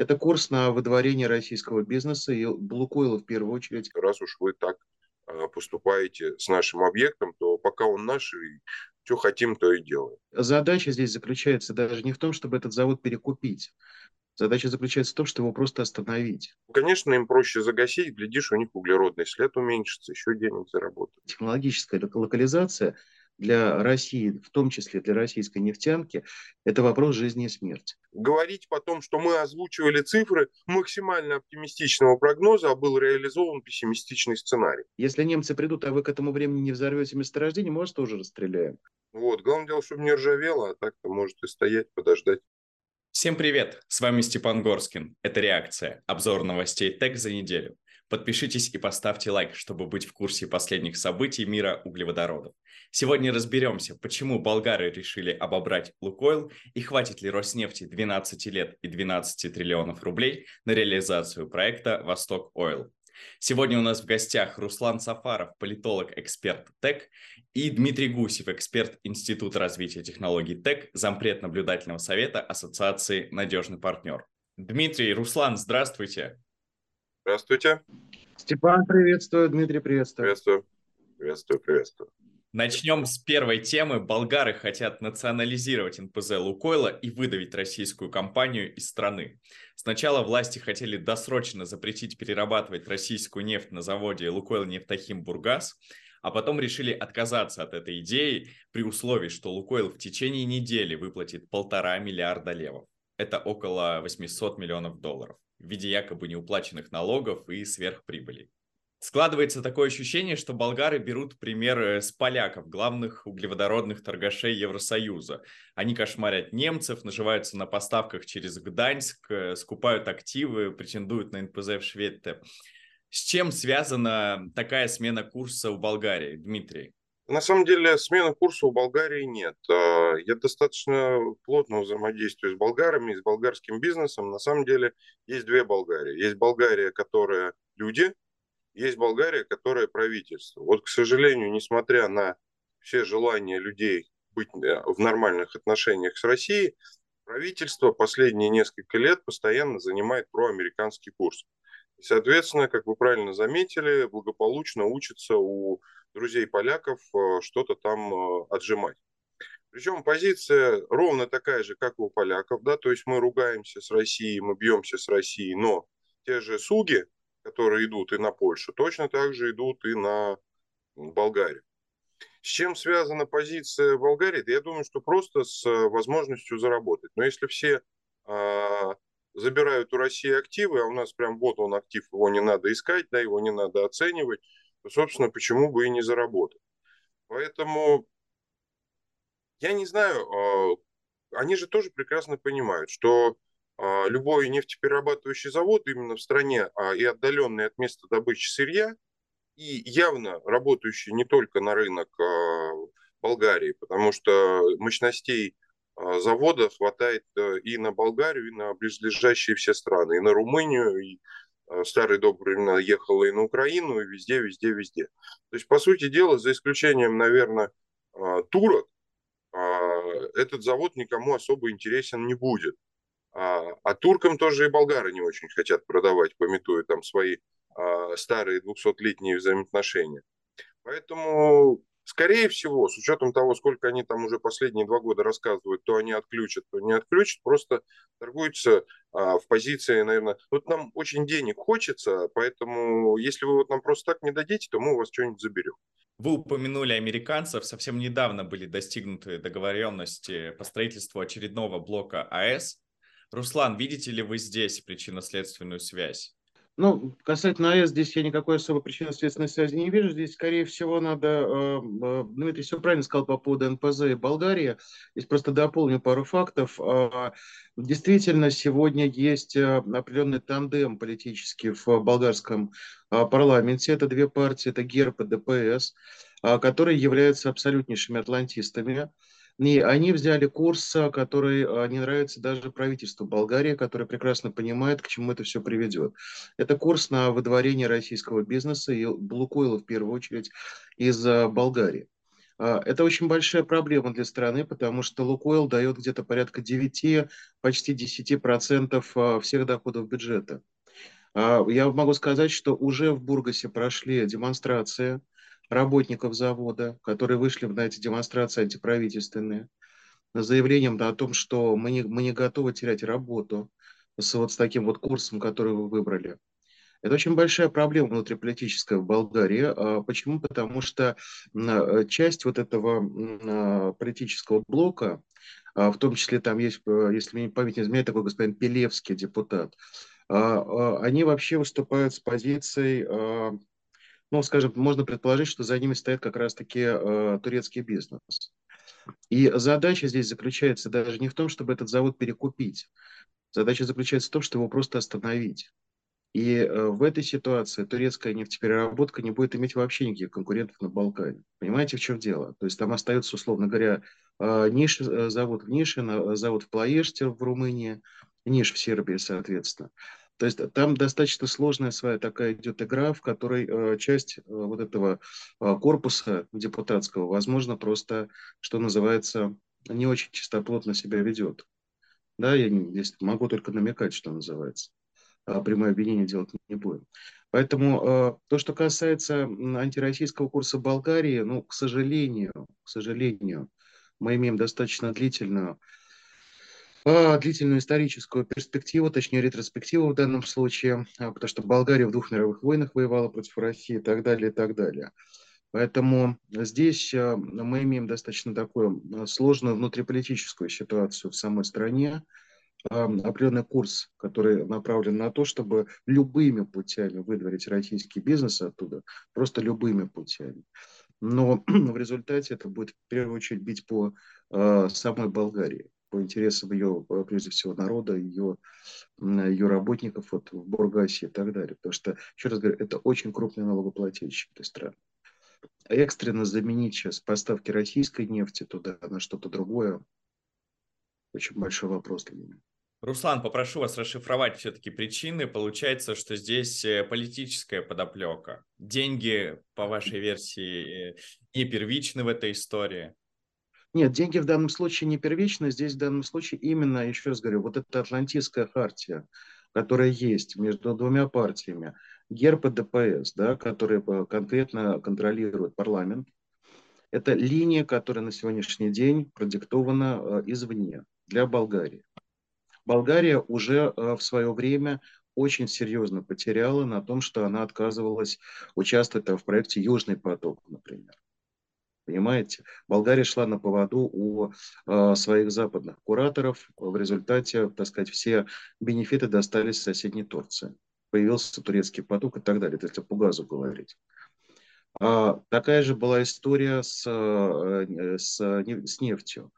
Это курс на выдворение российского бизнеса и Лукойла в первую очередь. Раз уж вы так а, поступаете с нашим объектом, то пока он наш, и что хотим, то и делаем. Задача здесь заключается даже не в том, чтобы этот завод перекупить. Задача заключается в том, чтобы его просто остановить. Конечно, им проще загасить, глядишь, у них углеродный след уменьшится, еще денег заработать. Технологическая локализация для России, в том числе для российской нефтянки, это вопрос жизни и смерти. Говорить потом, что мы озвучивали цифры максимально оптимистичного прогноза, а был реализован пессимистичный сценарий. Если немцы придут, а вы к этому времени не взорвете месторождение, может, тоже расстреляем. Вот, главное дело, чтобы не ржавело, а так-то может и стоять, подождать. Всем привет! С вами Степан Горскин. Это «Реакция» – обзор новостей ТЭК за неделю. Подпишитесь и поставьте лайк, чтобы быть в курсе последних событий мира углеводородов. Сегодня разберемся, почему болгары решили обобрать Лукойл и хватит ли Роснефти 12 лет и 12 триллионов рублей на реализацию проекта «Восток Ойл». Сегодня у нас в гостях Руслан Сафаров, политолог, эксперт ТЭК, и Дмитрий Гусев, эксперт Института развития технологий ТЭК, зампред наблюдательного совета Ассоциации «Надежный партнер». Дмитрий, Руслан, здравствуйте. Здравствуйте. Степан, приветствую. Дмитрий, приветствую. Приветствую. Приветствую, приветствую. Начнем с первой темы. Болгары хотят национализировать НПЗ Лукойла и выдавить российскую компанию из страны. Сначала власти хотели досрочно запретить перерабатывать российскую нефть на заводе Лукойл Нефтахим Бургас, а потом решили отказаться от этой идеи при условии, что Лукойл в течение недели выплатит полтора миллиарда левов. Это около 800 миллионов долларов в виде якобы неуплаченных налогов и сверхприбыли. Складывается такое ощущение, что болгары берут пример э, с поляков, главных углеводородных торгашей Евросоюза. Они кошмарят немцев, наживаются на поставках через Гданьск, э, скупают активы, претендуют на НПЗ в Шведте. С чем связана такая смена курса у Болгарии, Дмитрий? На самом деле смены курса у Болгарии нет. А, я достаточно плотно взаимодействую с болгарами, с болгарским бизнесом. На самом деле есть две Болгарии. Есть Болгария, которая люди, есть Болгария, которая правительство. Вот, к сожалению, несмотря на все желания людей быть э, в нормальных отношениях с Россией, правительство последние несколько лет постоянно занимает проамериканский курс. И, соответственно, как вы правильно заметили, благополучно учатся у друзей поляков э, что-то там э, отжимать. Причем позиция ровно такая же, как у поляков, да, то есть мы ругаемся с Россией, мы бьемся с Россией, но те же суги, которые идут и на Польшу, точно так же идут и на Болгарию. С чем связана позиция Болгарии? Да я думаю, что просто с э, возможностью заработать. Но если все а, забирают у России активы, а у нас прям вот он актив, его не надо искать, да, его не надо оценивать, собственно, почему бы и не заработать. Поэтому я не знаю, а, они же тоже прекрасно понимают, что а, любой нефтеперерабатывающий завод именно в стране а, и отдаленный от места добычи сырья, и явно работающий не только на рынок Болгарии, потому что мощностей завода хватает э, и на Болгарию, и на близлежащие все страны, и на Румынию, и старые добрые времена ехала и на Украину, и везде, везде, везде. То есть, по сути дела, за исключением, наверное, турок, этот завод никому особо интересен не будет. А, а туркам тоже и болгары не очень хотят продавать, пометуя там свои старые 200-летние взаимоотношения. Поэтому, скорее всего, с учетом того, сколько они там уже последние два года рассказывают, то они отключат, то не отключат, просто торгуются а, в позиции, наверное, вот нам очень денег хочется, поэтому если вы вот нам просто так не дадите, то мы у вас что-нибудь заберем. Вы упомянули американцев. Совсем недавно были достигнуты договоренности по строительству очередного блока АЭС. Руслан, видите ли вы здесь причинно-следственную связь? Ну, касательно АЭС, здесь я никакой особой причинно-следственной связи не вижу. Здесь, скорее всего, надо... Э, э, Дмитрий все правильно сказал по поводу НПЗ и Болгарии. Здесь просто дополню пару фактов. Э, действительно, сегодня есть определенный тандем политический в болгарском парламенте. Это две партии, это ГЕРП и ДПС, которые являются абсолютнейшими атлантистами. И они взяли курс, который а, не нравится даже правительству Болгарии, которое прекрасно понимает, к чему это все приведет. Это курс на выдворение российского бизнеса и Лукойла в первую очередь из а, Болгарии. Это очень большая проблема для страны, потому что Лукойл дает где-то порядка 9, почти 10% а, всех доходов бюджета. Я могу сказать, что уже в Бургасе прошли демонстрации работников завода, которые вышли на эти демонстрации антиправительственные, с заявлением о том, что мы не, мы не готовы терять работу с вот с таким вот курсом, который вы выбрали. Это очень большая проблема внутриполитическая в Болгарии. А почему? Потому что э, часть вот этого а, политического блока, а, в том числе там есть, э, если мне память не изменяет, такой господин Пелевский, депутат, они вообще выступают с позицией, ну, скажем, можно предположить, что за ними стоит как раз-таки турецкий бизнес. И задача здесь заключается даже не в том, чтобы этот завод перекупить. Задача заключается в том, чтобы его просто остановить. И э, в этой ситуации турецкая нефтепереработка не будет иметь вообще никаких конкурентов на Балкане. Понимаете, в чем дело? То есть там остается, условно говоря, э, ниш, э, завод в Нише, завод в Плоеште в Румынии, Ниш в Сербии, соответственно. То есть там достаточно сложная своя такая идет игра, в которой часть вот этого корпуса депутатского, возможно, просто, что называется, не очень чистоплотно себя ведет. Да, я здесь могу только намекать, что называется. А, прямое обвинение делать не будем. Поэтому а, то, что касается антироссийского курса Болгарии, ну, к сожалению, к сожалению, мы имеем достаточно длительную, а, длительную историческую перспективу, точнее ретроспективу в данном случае, потому что Болгария в двух мировых войнах воевала против России и так далее, и так далее. Поэтому здесь мы имеем достаточно такую сложную внутриполитическую ситуацию в самой стране, определенный курс, который направлен на то, чтобы любыми путями выдворить российский бизнес оттуда, просто любыми путями. Но в результате это будет в первую очередь бить по самой Болгарии, по интересам ее, прежде всего, народа, ее, ее работников вот, в Бургасе и так далее. Потому что, еще раз говорю, это очень крупный налогоплательщик этой страны. Экстренно заменить сейчас поставки российской нефти туда на что-то другое, очень большой вопрос для меня. Руслан, попрошу вас расшифровать все-таки причины. Получается, что здесь э, политическая подоплека. Деньги, по вашей версии, э, не первичны в этой истории. Нет, деньги в данном случае не первичны. Здесь в данном случае именно, еще раз говорю, вот эта атлантистская хартия, которая есть между двумя партиями, ГЕРП и ДПС, да, которые э, конкретно контролируют парламент, это линия, которая на сегодняшний день продиктована извне для Болгарии. Болгария уже э, в свое время очень серьезно потеряла на том, что она отказывалась участвовать в проекте «Южный поток», например. Понимаете? Болгария шла на поводу у э, своих западных кураторов. В результате, так сказать, все бенефиты достались соседней Турции. Появился турецкий поток и так далее, если по газу говорить. А, такая же была история с, э, с, с нефтью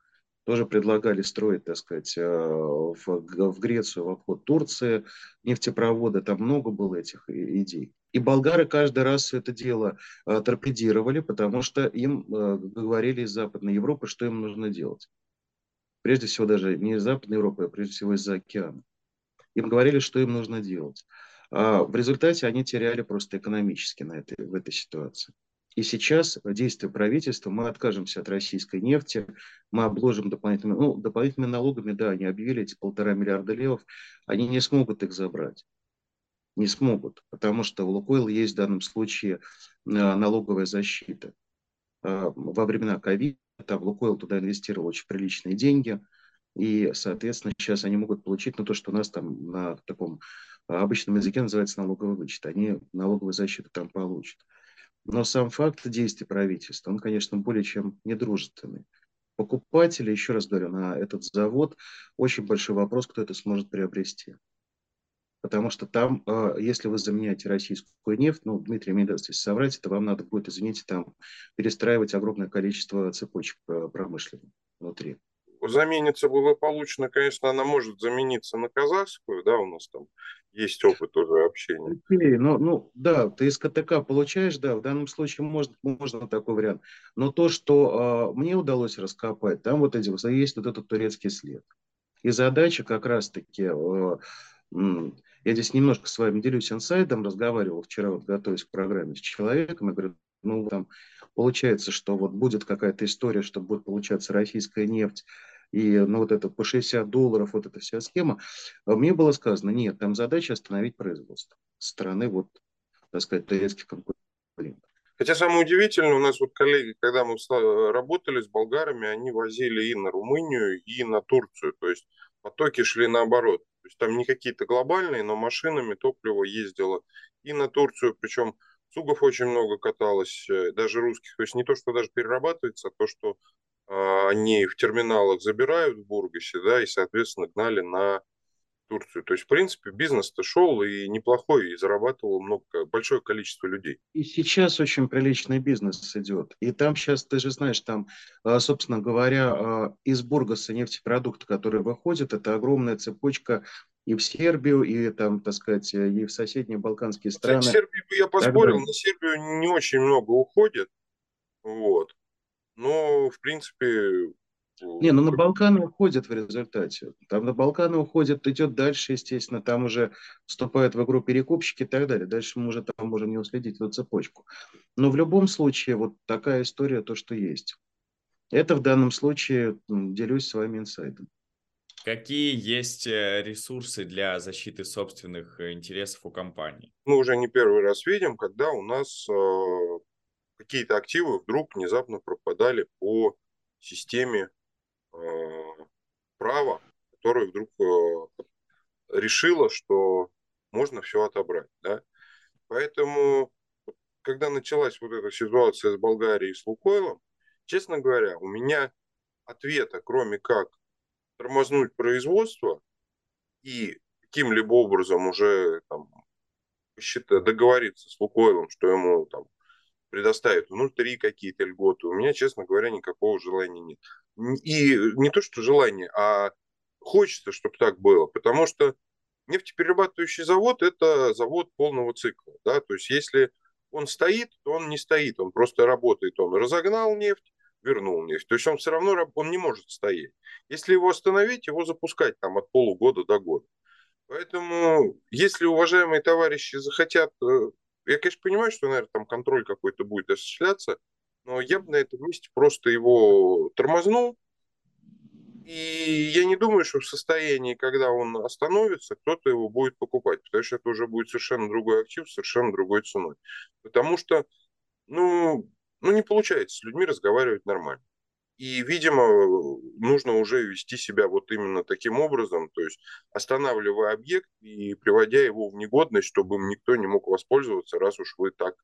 тоже предлагали строить, так сказать, э, в, в Грецию, в обход Турции, нефтепроводы, там много было этих идей. И болгары каждый раз это дело э, торпедировали, потому что им э, говорили из Западной Европы, что им нужно делать. Прежде всего даже не из Западной Европы, а прежде всего из-за океана. Им говорили, что им нужно делать. А в результате они теряли просто экономически на этой, в этой ситуации. И сейчас действия правительства, мы откажемся от российской нефти, мы обложим дополнительными, ну, дополнительными налогами, да, они объявили эти полтора миллиарда левов, они не смогут их забрать. Не смогут, потому что у Лукойла есть в данном случае э, налоговая защита. А, во времена ковида там Лукойл туда инвестировал очень приличные деньги, и, соответственно, сейчас они могут получить ну, то, что у нас там на таком обычном языке называется налоговый вычет. Они налоговую защиту там получат. Но сам факт действий правительства, он, конечно, более чем недружественный. Покупатели, еще раз говорю, на этот завод очень большой вопрос, кто это сможет приобрести. Потому что там, а, если вы заменяете российскую нефть, ну, Дмитрий, мне даст, если соврать, это вам надо будет, извините, там перестраивать огромное количество цепочек а, промышленных внутри заменится благополучно, конечно, она может замениться на казахскую, да, у нас там есть опыт уже общения. Окей, ну, ну да, ты из КТК получаешь, да, в данном случае можно, можно такой вариант. Но то, что э, мне удалось раскопать, там вот эти, есть вот этот турецкий след. И задача как раз-таки, э, я здесь немножко с вами делюсь инсайдом, разговаривал вчера, вот готовясь к программе с человеком, я говорю, ну, там получается, что вот будет какая-то история, что будет получаться российская нефть, и ну, вот это по 60 долларов, вот эта вся схема, а мне было сказано, нет, там задача остановить производство со стороны вот, так сказать, турецких конкурентов. Хотя самое удивительное, у нас вот коллеги, когда мы работали с болгарами, они возили и на Румынию, и на Турцию. То есть потоки шли наоборот. То есть там не какие-то глобальные, но машинами топливо ездило и на Турцию, причем Сугов очень много каталось, э, даже русских. То есть не то, что даже перерабатывается, а то, что э, они в терминалах забирают в Бургасе, да, и, соответственно, гнали на Турцию. То есть, в принципе, бизнес-то шел и неплохой, и зарабатывало много, большое количество людей. И сейчас очень приличный бизнес идет. И там сейчас, ты же знаешь, там, а, собственно говоря, а, из Бургаса нефтепродукты, которые выходят, это огромная цепочка и в Сербию, и там, так сказать, и в соседние балканские страны. Кстати, Сербию я поспорил, на Сербию не очень много уходит, вот. Но, в принципе, не, ну на Балканы уходят в результате. Там на Балканы уходят, идет дальше, естественно, там уже вступают в игру перекупщики и так далее. Дальше мы уже там можем не уследить эту цепочку. Но в любом случае вот такая история, то, что есть. Это в данном случае делюсь с вами инсайдом. Какие есть э, ресурсы для защиты собственных интересов у компании? Мы уже не первый раз видим, когда у нас э, какие-то активы вдруг внезапно пропадали по системе э, права, которое вдруг э, решило, что можно все отобрать. Да? Поэтому, когда началась вот эта ситуация с Болгарией и с Лукойлом, честно говоря, у меня ответа, кроме как тормознуть производство и каким-либо образом уже там, договориться с Лукойлом, что ему там предоставят внутри какие-то льготы, у меня, честно говоря, никакого желания нет. И не то, что желание, а хочется, чтобы так было, потому что нефтеперерабатывающий завод – это завод полного цикла. Да? То есть если он стоит, то он не стоит, он просто работает. Он разогнал нефть, вернул нефть. То есть он все равно он не может стоять. Если его остановить, его запускать там от полугода до года. Поэтому, если уважаемые товарищи захотят э, я, конечно, понимаю, что, наверное, там контроль какой-то будет осуществляться, но я бы на этом месте просто его тормознул. И я не думаю, что в состоянии, когда он остановится, кто-то его будет покупать, потому что это уже будет совершенно другой актив, совершенно другой ценой. Потому что, ну, ну не получается с людьми разговаривать нормально. И, видимо, нужно уже вести себя вот именно таким образом, то есть останавливая объект и приводя его в негодность, чтобы им никто не мог воспользоваться, раз уж вы так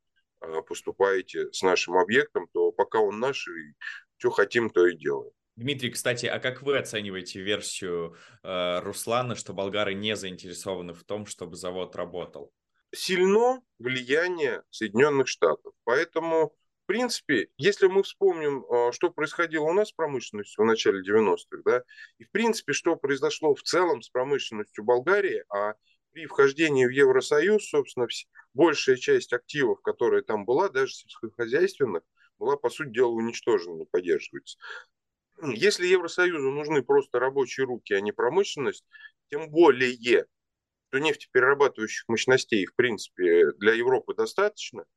а, поступаете с нашим объектом, то пока он наш, и что хотим, то и делаем. Дмитрий, кстати, а как вы оцениваете версию э, Руслана, что болгары не заинтересованы в том, чтобы завод работал? Сильно влияние Соединенных Штатов. Поэтому принципе, если мы вспомним, а, что происходило у нас с промышленностью в начале 90-х, да, и в принципе, что произошло в целом с промышленностью Болгарии, а при вхождении в Евросоюз, собственно, большая часть активов, которая там была, даже сельскохозяйственных, была, по сути дела, уничтожена, не поддерживается. Если Евросоюзу нужны просто рабочие руки, а не промышленность, тем более, что нефтеперерабатывающих мощностей, в принципе, для Европы достаточно –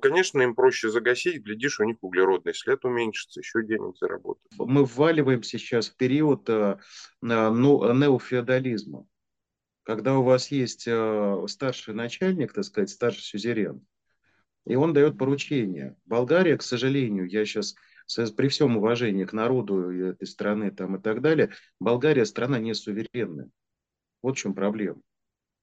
конечно, им проще загасить, глядишь, у них углеродный след уменьшится, еще денег заработать. Мы вваливаем сейчас в период э, ну, неофеодализма, когда у вас есть э, старший начальник, так сказать, старший сюзерен, и он дает поручение. Болгария, к сожалению, я сейчас при всем уважении к народу этой страны там, и так далее, Болгария страна не суверенная. Вот в чем проблема.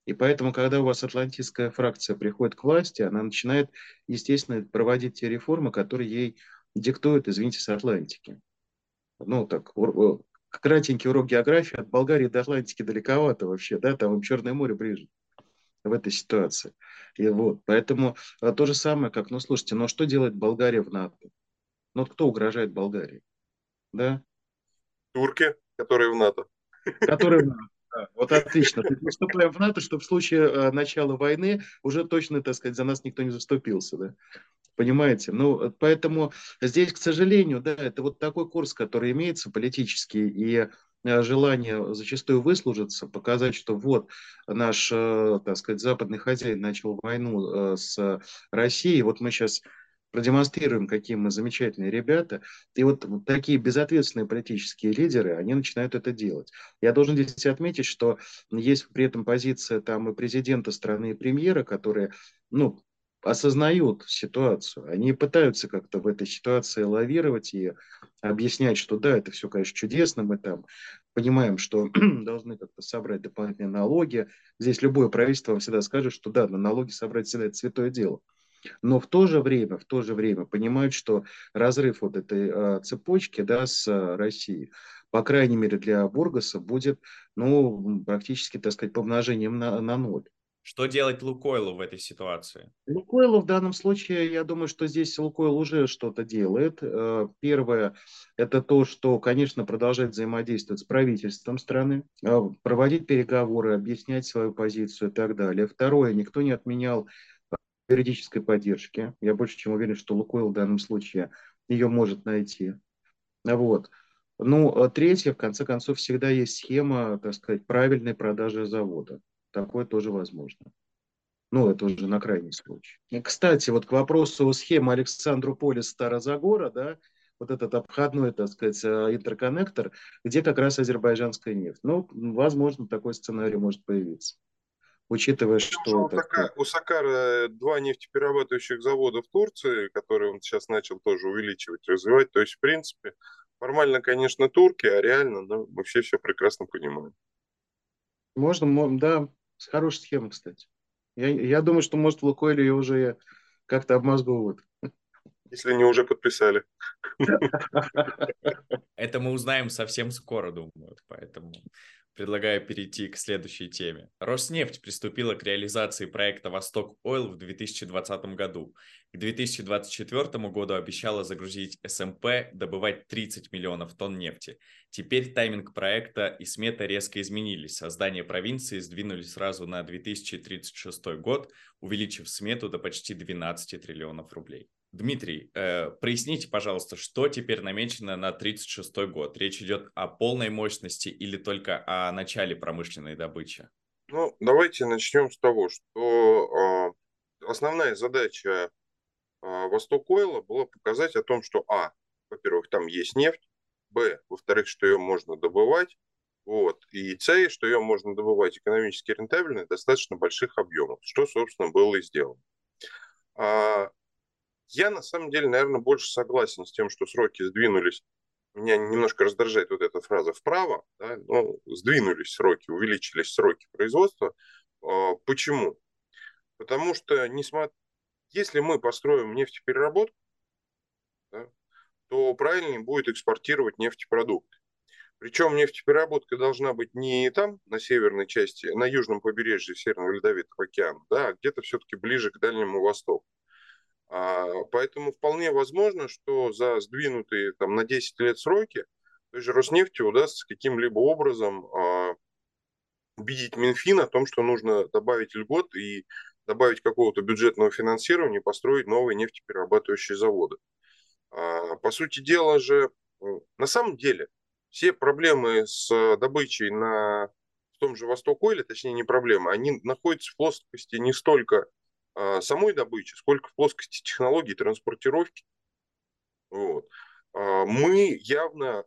И поэтому, когда у вас атлантистская фракция приходит к власти, она начинает, естественно, проводить те реформы, которые ей диктуют, извините, с Атлантики. Ну, так, кратенький урок географии. От Болгарии до Атлантики далековато вообще, да, там им Черное море ближе в этой ситуации. И вот, поэтому а, то же самое, как, ну, слушайте, ну, что делает Болгария в НАТО? Ну, кто угрожает Болгарии? Да? Турки, которые в НАТО. Которые в НАТО вот отлично. Вступаем в НАТО, чтобы в случае э, начала войны уже точно, так сказать, за нас никто не заступился, да? Понимаете? Ну, поэтому здесь, к сожалению, да, это вот такой курс, который имеется политический, и э, желание зачастую выслужиться, показать, что вот наш, э, так сказать, западный хозяин начал войну с Россией, вот мы сейчас продемонстрируем, какие мы замечательные ребята. И вот, вот такие безответственные политические лидеры, они начинают это делать. Я должен здесь отметить, что есть при этом позиция там и президента страны, и премьера, которые, ну, осознают ситуацию. Они пытаются как-то в этой ситуации лавировать и объяснять, что да, это все, конечно, чудесно, мы там понимаем, что должны как-то собрать дополнительные налоги. Здесь любое правительство вам всегда скажет, что да, на налоги собрать всегда это святое дело. Но в то же время, в то же время понимают, что разрыв вот этой э, цепочки да, с э, Россией, по крайней мере для Бургаса, будет ну, практически, так сказать, помножением на, на ноль. Что делать Лукойлу в этой ситуации? Лукойлу в данном случае, я думаю, что здесь Лукойл уже что-то делает. Э, первое, это то, что, конечно, продолжать взаимодействовать с правительством страны, э, проводить переговоры, объяснять свою позицию и так далее. Второе, никто не отменял юридической поддержки. Я больше чем уверен, что Лукойл в данном случае ее может найти. Вот. Ну, а третье, в конце концов, всегда есть схема, так сказать, правильной продажи завода. Такое тоже возможно. Ну, это уже на крайний случай. И, кстати, вот к вопросу схемы Александру Полис Старозагора, да, вот этот обходной, так сказать, э, интерконнектор, где как раз азербайджанская нефть. Ну, возможно, такой сценарий может появиться учитывая, что... У, Сакара, у Сакара два нефтеперерабатывающих завода в Турции, которые он сейчас начал тоже увеличивать, развивать. То есть, в принципе, формально, конечно, турки, а реально ну, мы все прекрасно понимаем. Можно, да, с хорошей схемой, кстати. Я, я думаю, что, может, в Лукойле ее уже как-то обмозговывают. Если не уже подписали. Это мы узнаем совсем скоро, думаю. Поэтому предлагаю перейти к следующей теме. Роснефть приступила к реализации проекта «Восток Ойл» в 2020 году. К 2024 году обещала загрузить СМП, добывать 30 миллионов тонн нефти. Теперь тайминг проекта и смета резко изменились. Создание провинции сдвинули сразу на 2036 год, увеличив смету до почти 12 триллионов рублей. Дмитрий, э, проясните, пожалуйста, что теперь намечено на 36 год? Речь идет о полной мощности или только о начале промышленной добычи? Ну, давайте начнем с того, что э, основная задача э, Восток Ойла была показать о том, что, а, во-первых, там есть нефть, б, во-вторых, что ее можно добывать, вот, и c, что ее можно добывать экономически рентабельно достаточно больших объемах, что, собственно, было и сделано. Я, на самом деле, наверное, больше согласен с тем, что сроки сдвинулись. Меня немножко раздражает вот эта фраза «вправо». Да? Ну, сдвинулись сроки, увеличились сроки производства. А, почему? Потому что, несмотря... если мы построим нефтепереработку, да, то правильнее будет экспортировать нефтепродукты. Причем нефтепереработка должна быть не там, на северной части, на южном побережье Северного Ледовитого океана, да, а где-то все-таки ближе к Дальнему Востоку. А, поэтому вполне возможно, что за сдвинутые там, на 10 лет сроки той же Роснефти удастся каким-либо образом а, убедить Минфин о том, что нужно добавить льгот и добавить какого-то бюджетного финансирования построить новые нефтеперерабатывающие заводы. А, по сути дела же, на самом деле, все проблемы с добычей на в том же Восток Ойле, точнее не проблемы, они находятся в плоскости не столько самой добычи, сколько в плоскости технологий транспортировки. Вот. А, мы явно,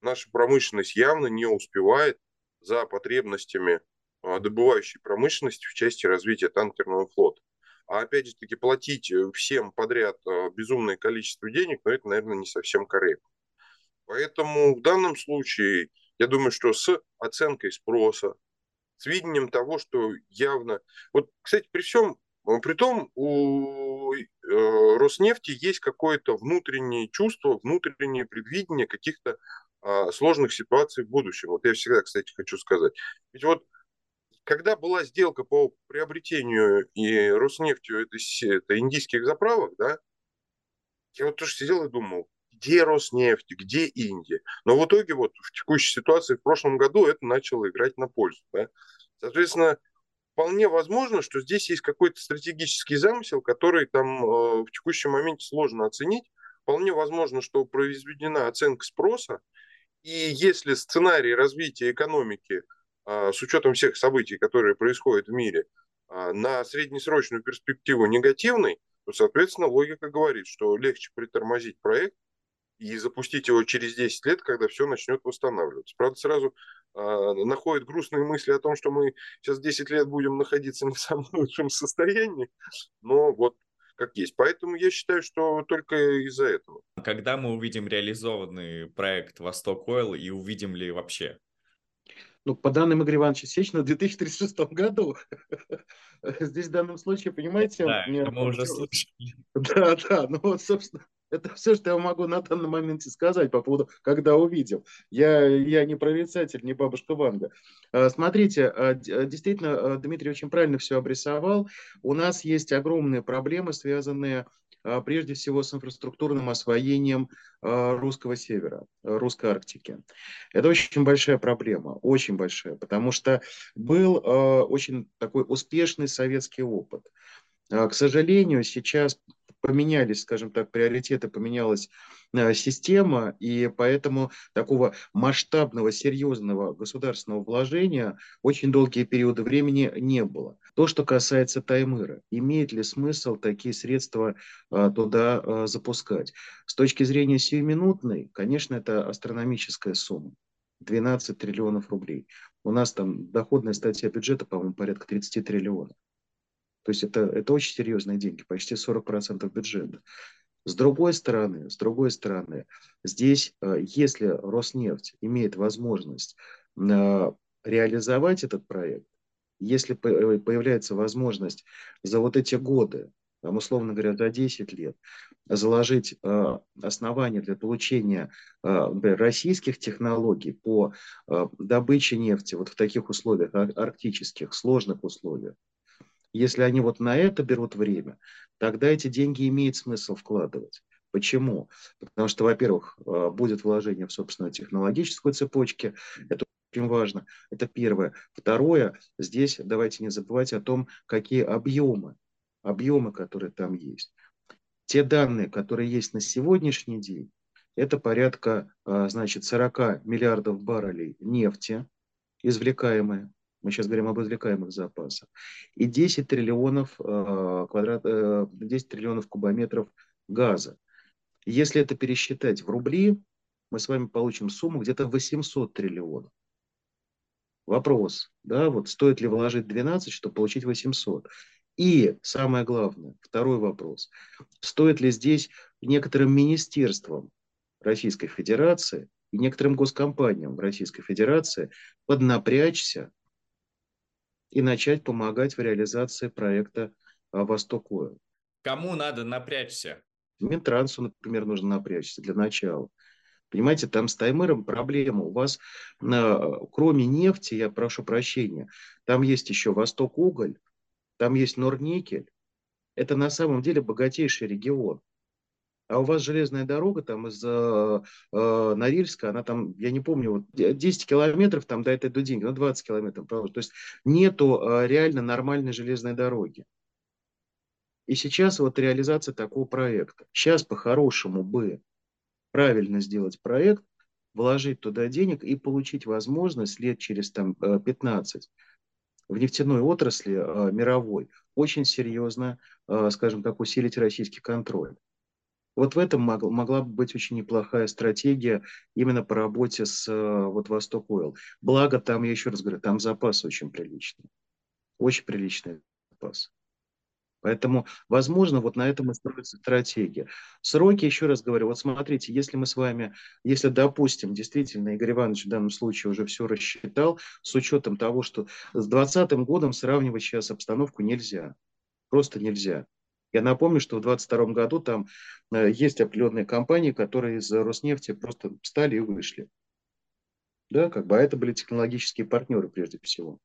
наша промышленность явно не успевает за потребностями а, добывающей промышленности в части развития танкерного флота. А опять же таки платить э, всем подряд безумное количество денег, но ну, это, наверное, не совсем корректно. Поэтому в данном случае, я думаю, что с оценкой спроса, с видением того, что явно... Вот, кстати, при всем Притом у э, Роснефти есть какое-то внутреннее чувство, внутреннее предвидение каких-то а, сложных ситуаций в будущем. Вот я всегда, кстати, хочу сказать. Ведь вот когда была сделка по приобретению и Роснефтью это, это индийских заправок, да, я вот тоже сидел и думал, где Роснефть, где Индия. Но в итоге вот в текущей ситуации в прошлом году это начало играть на пользу. Да. Соответственно, вполне возможно, что здесь есть какой-то стратегический замысел, который там э, в текущем моменте сложно оценить. Вполне возможно, что произведена оценка спроса, и если сценарий развития экономики э, с учетом всех событий, которые происходят в мире, э, на среднесрочную перспективу негативный, то, соответственно, логика говорит, что легче притормозить проект и запустить его через 10 лет, когда все начнет восстанавливаться. Правда, сразу э, находят грустные мысли о том, что мы сейчас 10 лет будем находиться не в самом лучшем состоянии, но вот как есть. Поэтому я считаю, что только из-за этого. Когда мы увидим реализованный проект «Восток Ойл» и увидим ли вообще? Ну, по данным Игоря Ивановича Сечина, в 2036 году. Здесь в данном случае, понимаете... Да, мы уже слышали. Да, да, ну вот, собственно, это все, что я могу на данный момент сказать по поводу, когда увидел. Я, я не прорицатель, не бабушка Ванга. А, смотрите, а, а, действительно, Дмитрий очень правильно все обрисовал. У нас есть огромные проблемы, связанные прежде всего с инфраструктурным освоением русского севера, русской Арктики. Это очень большая проблема, очень большая, потому что был очень такой успешный советский опыт. К сожалению, сейчас поменялись, скажем так, приоритеты, поменялась э, система, и поэтому такого масштабного, серьезного государственного вложения очень долгие периоды времени не было. То, что касается Таймыра, имеет ли смысл такие средства э, туда э, запускать? С точки зрения сиюминутной, конечно, это астрономическая сумма. 12 триллионов рублей. У нас там доходная статья бюджета, по-моему, порядка 30 триллионов. То есть это, это очень серьезные деньги, почти 40% бюджета. С другой стороны, с другой стороны, здесь, э, если Роснефть имеет возможность э, реализовать этот проект, если э, появляется возможность за вот эти годы, там, условно говоря, за 10 лет, заложить основания для получения например, российских технологий по добыче нефти вот в таких условиях, арктических, сложных условиях, если они вот на это берут время, тогда эти деньги имеет смысл вкладывать. Почему? Потому что, во-первых, э, будет вложение в собственную технологическую цепочку, это очень важно, это первое. Второе, здесь давайте не забывать о том, какие объемы, объемы, которые там есть. Те данные, которые есть на сегодняшний день, это порядка, э, значит, 40 миллиардов баррелей нефти, извлекаемые, мы сейчас говорим об извлекаемых запасах, и 10 триллионов, э, квадрат, 10 э, триллионов кубометров газа. Если это пересчитать в рубли, мы с вами получим сумму где-то 800 триллионов. Вопрос, да, вот стоит ли вложить 12, чтобы получить 800? И самое главное, второй вопрос, стоит ли здесь некоторым министерствам Российской Федерации и некоторым госкомпаниям Российской Федерации поднапрячься и начать помогать в реализации проекта а, «Восток Ойл». Кому надо напрячься? Минтрансу, например, нужно напрячься для начала. Понимаете, там с таймером проблема. У вас, кроме нефти, я прошу прощения, там есть еще Восток Уголь, там есть Норникель. Это на самом деле богатейший регион а у вас железная дорога там из э, э, Норильска, она там, я не помню, вот 10 километров там до этой Дудинки, ну 20 километров, правда. То есть нету э, реально нормальной железной дороги. И сейчас вот реализация такого проекта. Сейчас по-хорошему бы правильно сделать проект, вложить туда денег и получить возможность лет через там 15 э, в нефтяной отрасли э, мировой очень серьезно, э, скажем так, усилить российский контроль. Вот в этом мог, могла бы быть очень неплохая стратегия именно по работе с э, вот Восток Ойл. Благо там, я еще раз говорю, там запас очень приличный. Очень приличный запас. Поэтому, возможно, вот на этом и строится стратегия. Сроки, еще раз говорю, вот смотрите, если мы с вами, если, допустим, действительно Игорь Иванович в данном случае уже все рассчитал, с учетом того, что с 2020 годом сравнивать сейчас обстановку нельзя. Просто нельзя. Я напомню, что в 2022 году там э, есть определенные компании, которые из Роснефти просто встали и вышли. Да, как бы, а это были технологические партнеры прежде всего.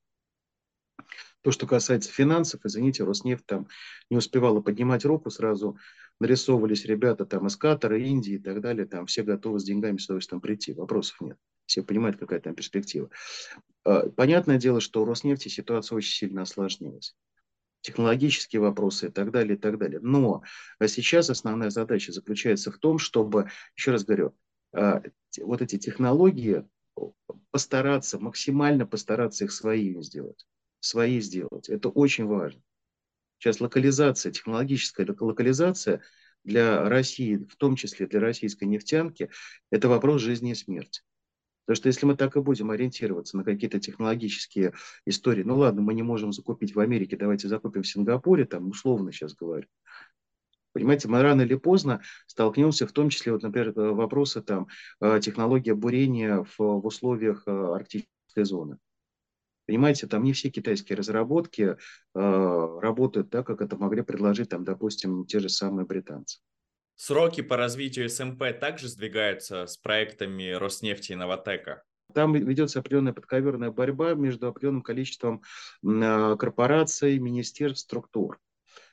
То, что касается финансов, извините, Роснефть там не успевала поднимать руку, сразу нарисовывались ребята там из Катара, Индии и так далее, там все готовы с деньгами с удовольствием прийти, вопросов нет. Все понимают, какая там перспектива. А, понятное дело, что у Роснефти ситуация очень сильно осложнилась технологические вопросы и так далее, и так далее. Но сейчас основная задача заключается в том, чтобы, еще раз говорю, а, вот эти технологии постараться, максимально постараться их своими сделать. Свои сделать. Это очень важно. Сейчас локализация, технологическая локализация для России, в том числе для российской нефтянки, это вопрос жизни и смерти. Потому что если мы так и будем ориентироваться на какие-то технологические истории, ну ладно, мы не можем закупить в Америке, давайте закупим в Сингапуре, там условно сейчас говорю. Понимаете, мы рано или поздно столкнемся, в том числе, вот, например, вопросы там, э, технология бурения в, в условиях э, арктической зоны. Понимаете, там не все китайские разработки э, работают так, как это могли предложить, там, допустим, те же самые британцы. Сроки по развитию СМП также сдвигаются с проектами Роснефти и Новотека? Там ведется определенная подковерная борьба между определенным количеством корпораций, министерств, структур.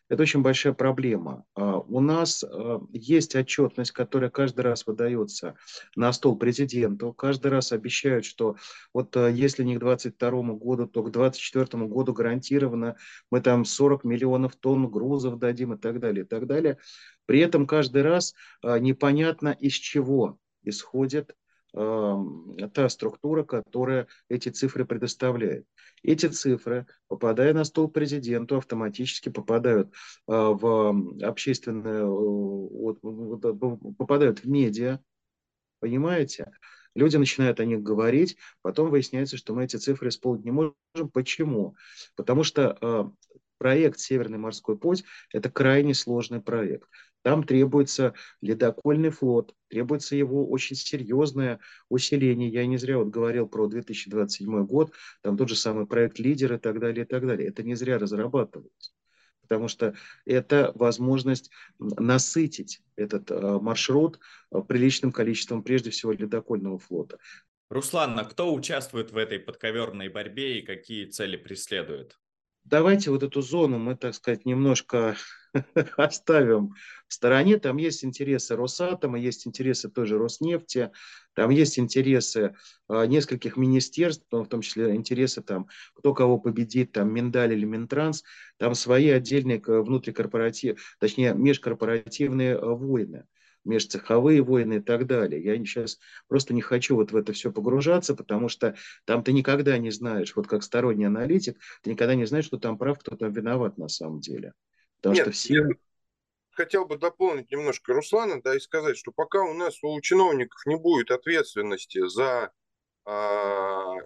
Это очень большая проблема. А, у нас а, есть отчетность, которая каждый раз выдается на стол президенту. Каждый раз обещают, что вот а, если не к 2022 году, то к 2024 году гарантированно мы там 40 миллионов тонн грузов дадим и так далее, и так далее. При этом каждый раз непонятно из чего исходит та структура, которая эти цифры предоставляет. Эти цифры, попадая на стол президенту, автоматически попадают а, в общественное, попадают в медиа, понимаете? Люди начинают о них говорить, потом выясняется, что мы эти цифры исполнить не можем. Почему? Потому что а, проект «Северный морской путь» – это крайне сложный проект. Там требуется ледокольный флот, требуется его очень серьезное усиление. Я не зря вот говорил про 2027 год, там тот же самый проект «Лидер» и так далее, и так далее. Это не зря разрабатывается потому что это возможность насытить этот э, маршрут э, приличным количеством, прежде всего, ледокольного флота. Руслан, а кто участвует в этой подковерной борьбе и какие цели преследует? Давайте вот эту зону мы, так сказать, немножко оставим в стороне. Там есть интересы Росатома, есть интересы той же Роснефти, там есть интересы э, нескольких министерств, в том числе интересы там, кто кого победит, там Миндаль или Минтранс, там свои отдельные внутрикорпоративные, точнее межкорпоративные э, войны межцеховые войны и так далее. Я сейчас просто не хочу вот в это все погружаться, потому что там ты никогда не знаешь, вот как сторонний аналитик, ты никогда не знаешь, что там прав, кто там виноват на самом деле. Потому Нет, что все... Я хотел бы дополнить немножко Руслана, да, и сказать, что пока у нас у чиновников не будет ответственности за э,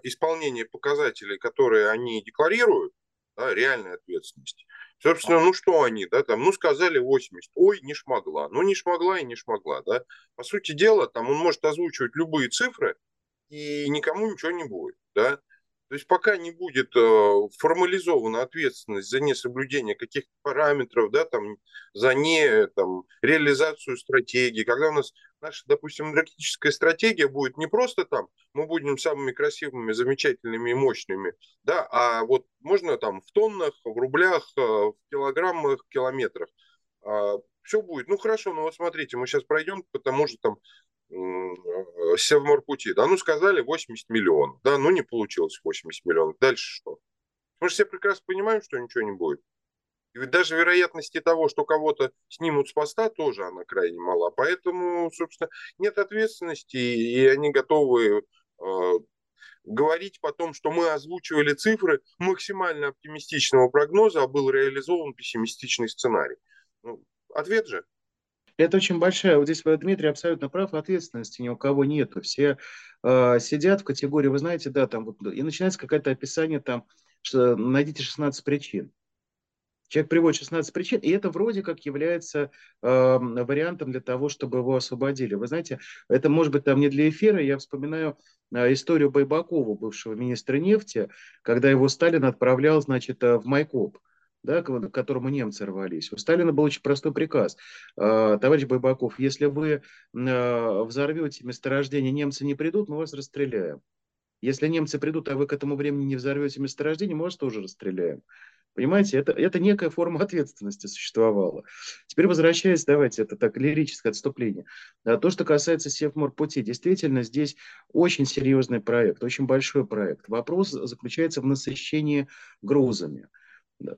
исполнение показателей, которые они декларируют, да, реальной ответственности. Собственно, ну что они, да, там, ну сказали 80, ой, не шмогла, ну не шмогла и не шмогла, да. По сути дела, там он может озвучивать любые цифры, и никому ничего не будет, да. То есть пока не будет э, формализована ответственность за несоблюдение каких-то параметров, да, там, за не там, реализацию стратегии, когда у нас наша, допустим, энергетическая стратегия будет не просто там, мы будем самыми красивыми, замечательными и мощными, да, а вот можно там в тоннах, в рублях, э, в килограммах, километрах. А, Все будет, ну хорошо, ну вот смотрите, мы сейчас пройдем по тому же там Севморпути, да, ну сказали 80 миллионов, да, ну не получилось 80 миллионов, дальше что? Мы же все прекрасно понимаем, что ничего не будет. И даже вероятности того, что кого-то снимут с поста, тоже она крайне мала. Поэтому, собственно, нет ответственности, и они готовы э, говорить потом, что мы озвучивали цифры максимально оптимистичного прогноза, а был реализован пессимистичный сценарий. Ну, ответ же – это очень большая, вот здесь Дмитрий абсолютно прав, ответственности ни у кого нету. Все э, сидят в категории, вы знаете, да, там, вот, и начинается какое-то описание там, что найдите 16 причин. Человек приводит 16 причин, и это вроде как является э, вариантом для того, чтобы его освободили. Вы знаете, это может быть там не для эфира, я вспоминаю э, историю Байбакова, бывшего министра нефти, когда его Сталин отправлял, значит, э, в Майкоп да, к которому немцы рвались. У Сталина был очень простой приказ. А, товарищ Байбаков, если вы а, взорвете месторождение, немцы не придут, мы вас расстреляем. Если немцы придут, а вы к этому времени не взорвете месторождение, мы вас тоже расстреляем. Понимаете, это, это некая форма ответственности существовала. Теперь возвращаясь, давайте, это так лирическое отступление. А то, что касается Севморпути, действительно, здесь очень серьезный проект, очень большой проект. Вопрос заключается в насыщении грузами.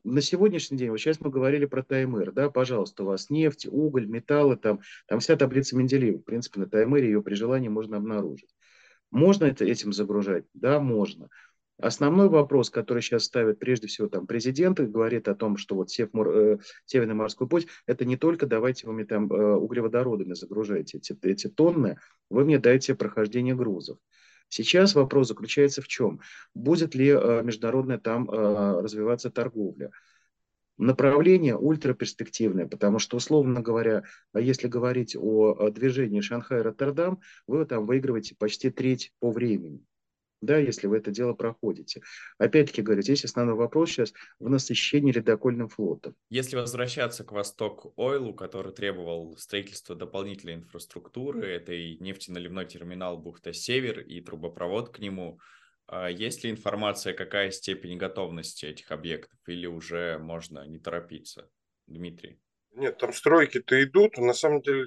На сегодняшний день, вот сейчас мы говорили про Таймыр, да, пожалуйста, у вас нефть, уголь, металлы, там, там вся таблица Менделеева, в принципе, на Таймыре ее при желании можно обнаружить. Можно это, этим загружать? Да, можно. Основной вопрос, который сейчас ставит прежде всего там президент, говорит о том, что вот Сев, э, Северный морской путь, это не только давайте вы мне там э, углеводородами загружаете эти, эти тонны, вы мне дайте прохождение грузов. Сейчас вопрос заключается в чем? Будет ли э, международная там э, развиваться торговля? Направление ультраперспективное, потому что, условно говоря, если говорить о движении Шанхай-Роттердам, вы там выигрываете почти треть по времени да, если вы это дело проходите. Опять-таки говорю, здесь основной вопрос сейчас в насыщении ледокольным флотом. Если возвращаться к Восток Ойлу, который требовал строительства дополнительной инфраструктуры, это и нефтеналивной терминал Бухта-Север и трубопровод к нему, а есть ли информация, какая степень готовности этих объектов, или уже можно не торопиться, Дмитрий? Нет, там стройки-то идут. На самом деле,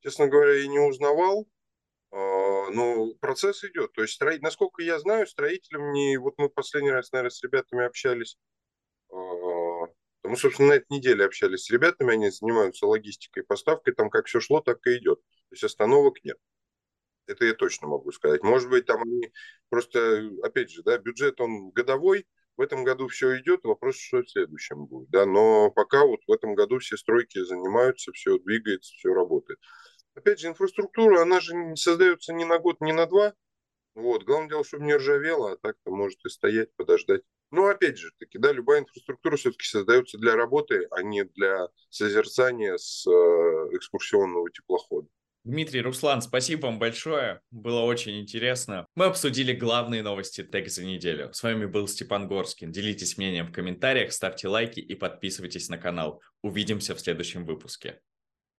честно говоря, я не узнавал. А, ну, процесс идет. То есть, строить, насколько я знаю, строителям не... Вот мы последний раз, наверное, с ребятами общались. А, мы, собственно, на этой неделе общались с ребятами. Они занимаются логистикой, поставкой. Там как все шло, так и идет. То есть, остановок нет. Это я точно могу сказать. Может быть, там они просто, опять же, да, бюджет, он годовой, в этом году все идет, вопрос, что в следующем будет. Да? Но пока вот в этом году все стройки занимаются, все двигается, все работает. Опять же, инфраструктура, она же не создается ни на год, ни на два. Вот. Главное дело, чтобы не ржавело, а так-то может и стоять, подождать. Но опять же, таки, да, любая инфраструктура все-таки создается для работы, а не для созерцания с э, экскурсионного теплохода. Дмитрий, Руслан, спасибо вам большое. Было очень интересно. Мы обсудили главные новости ТЭК за неделю. С вами был Степан Горскин. Делитесь мнением в комментариях, ставьте лайки и подписывайтесь на канал. Увидимся в следующем выпуске.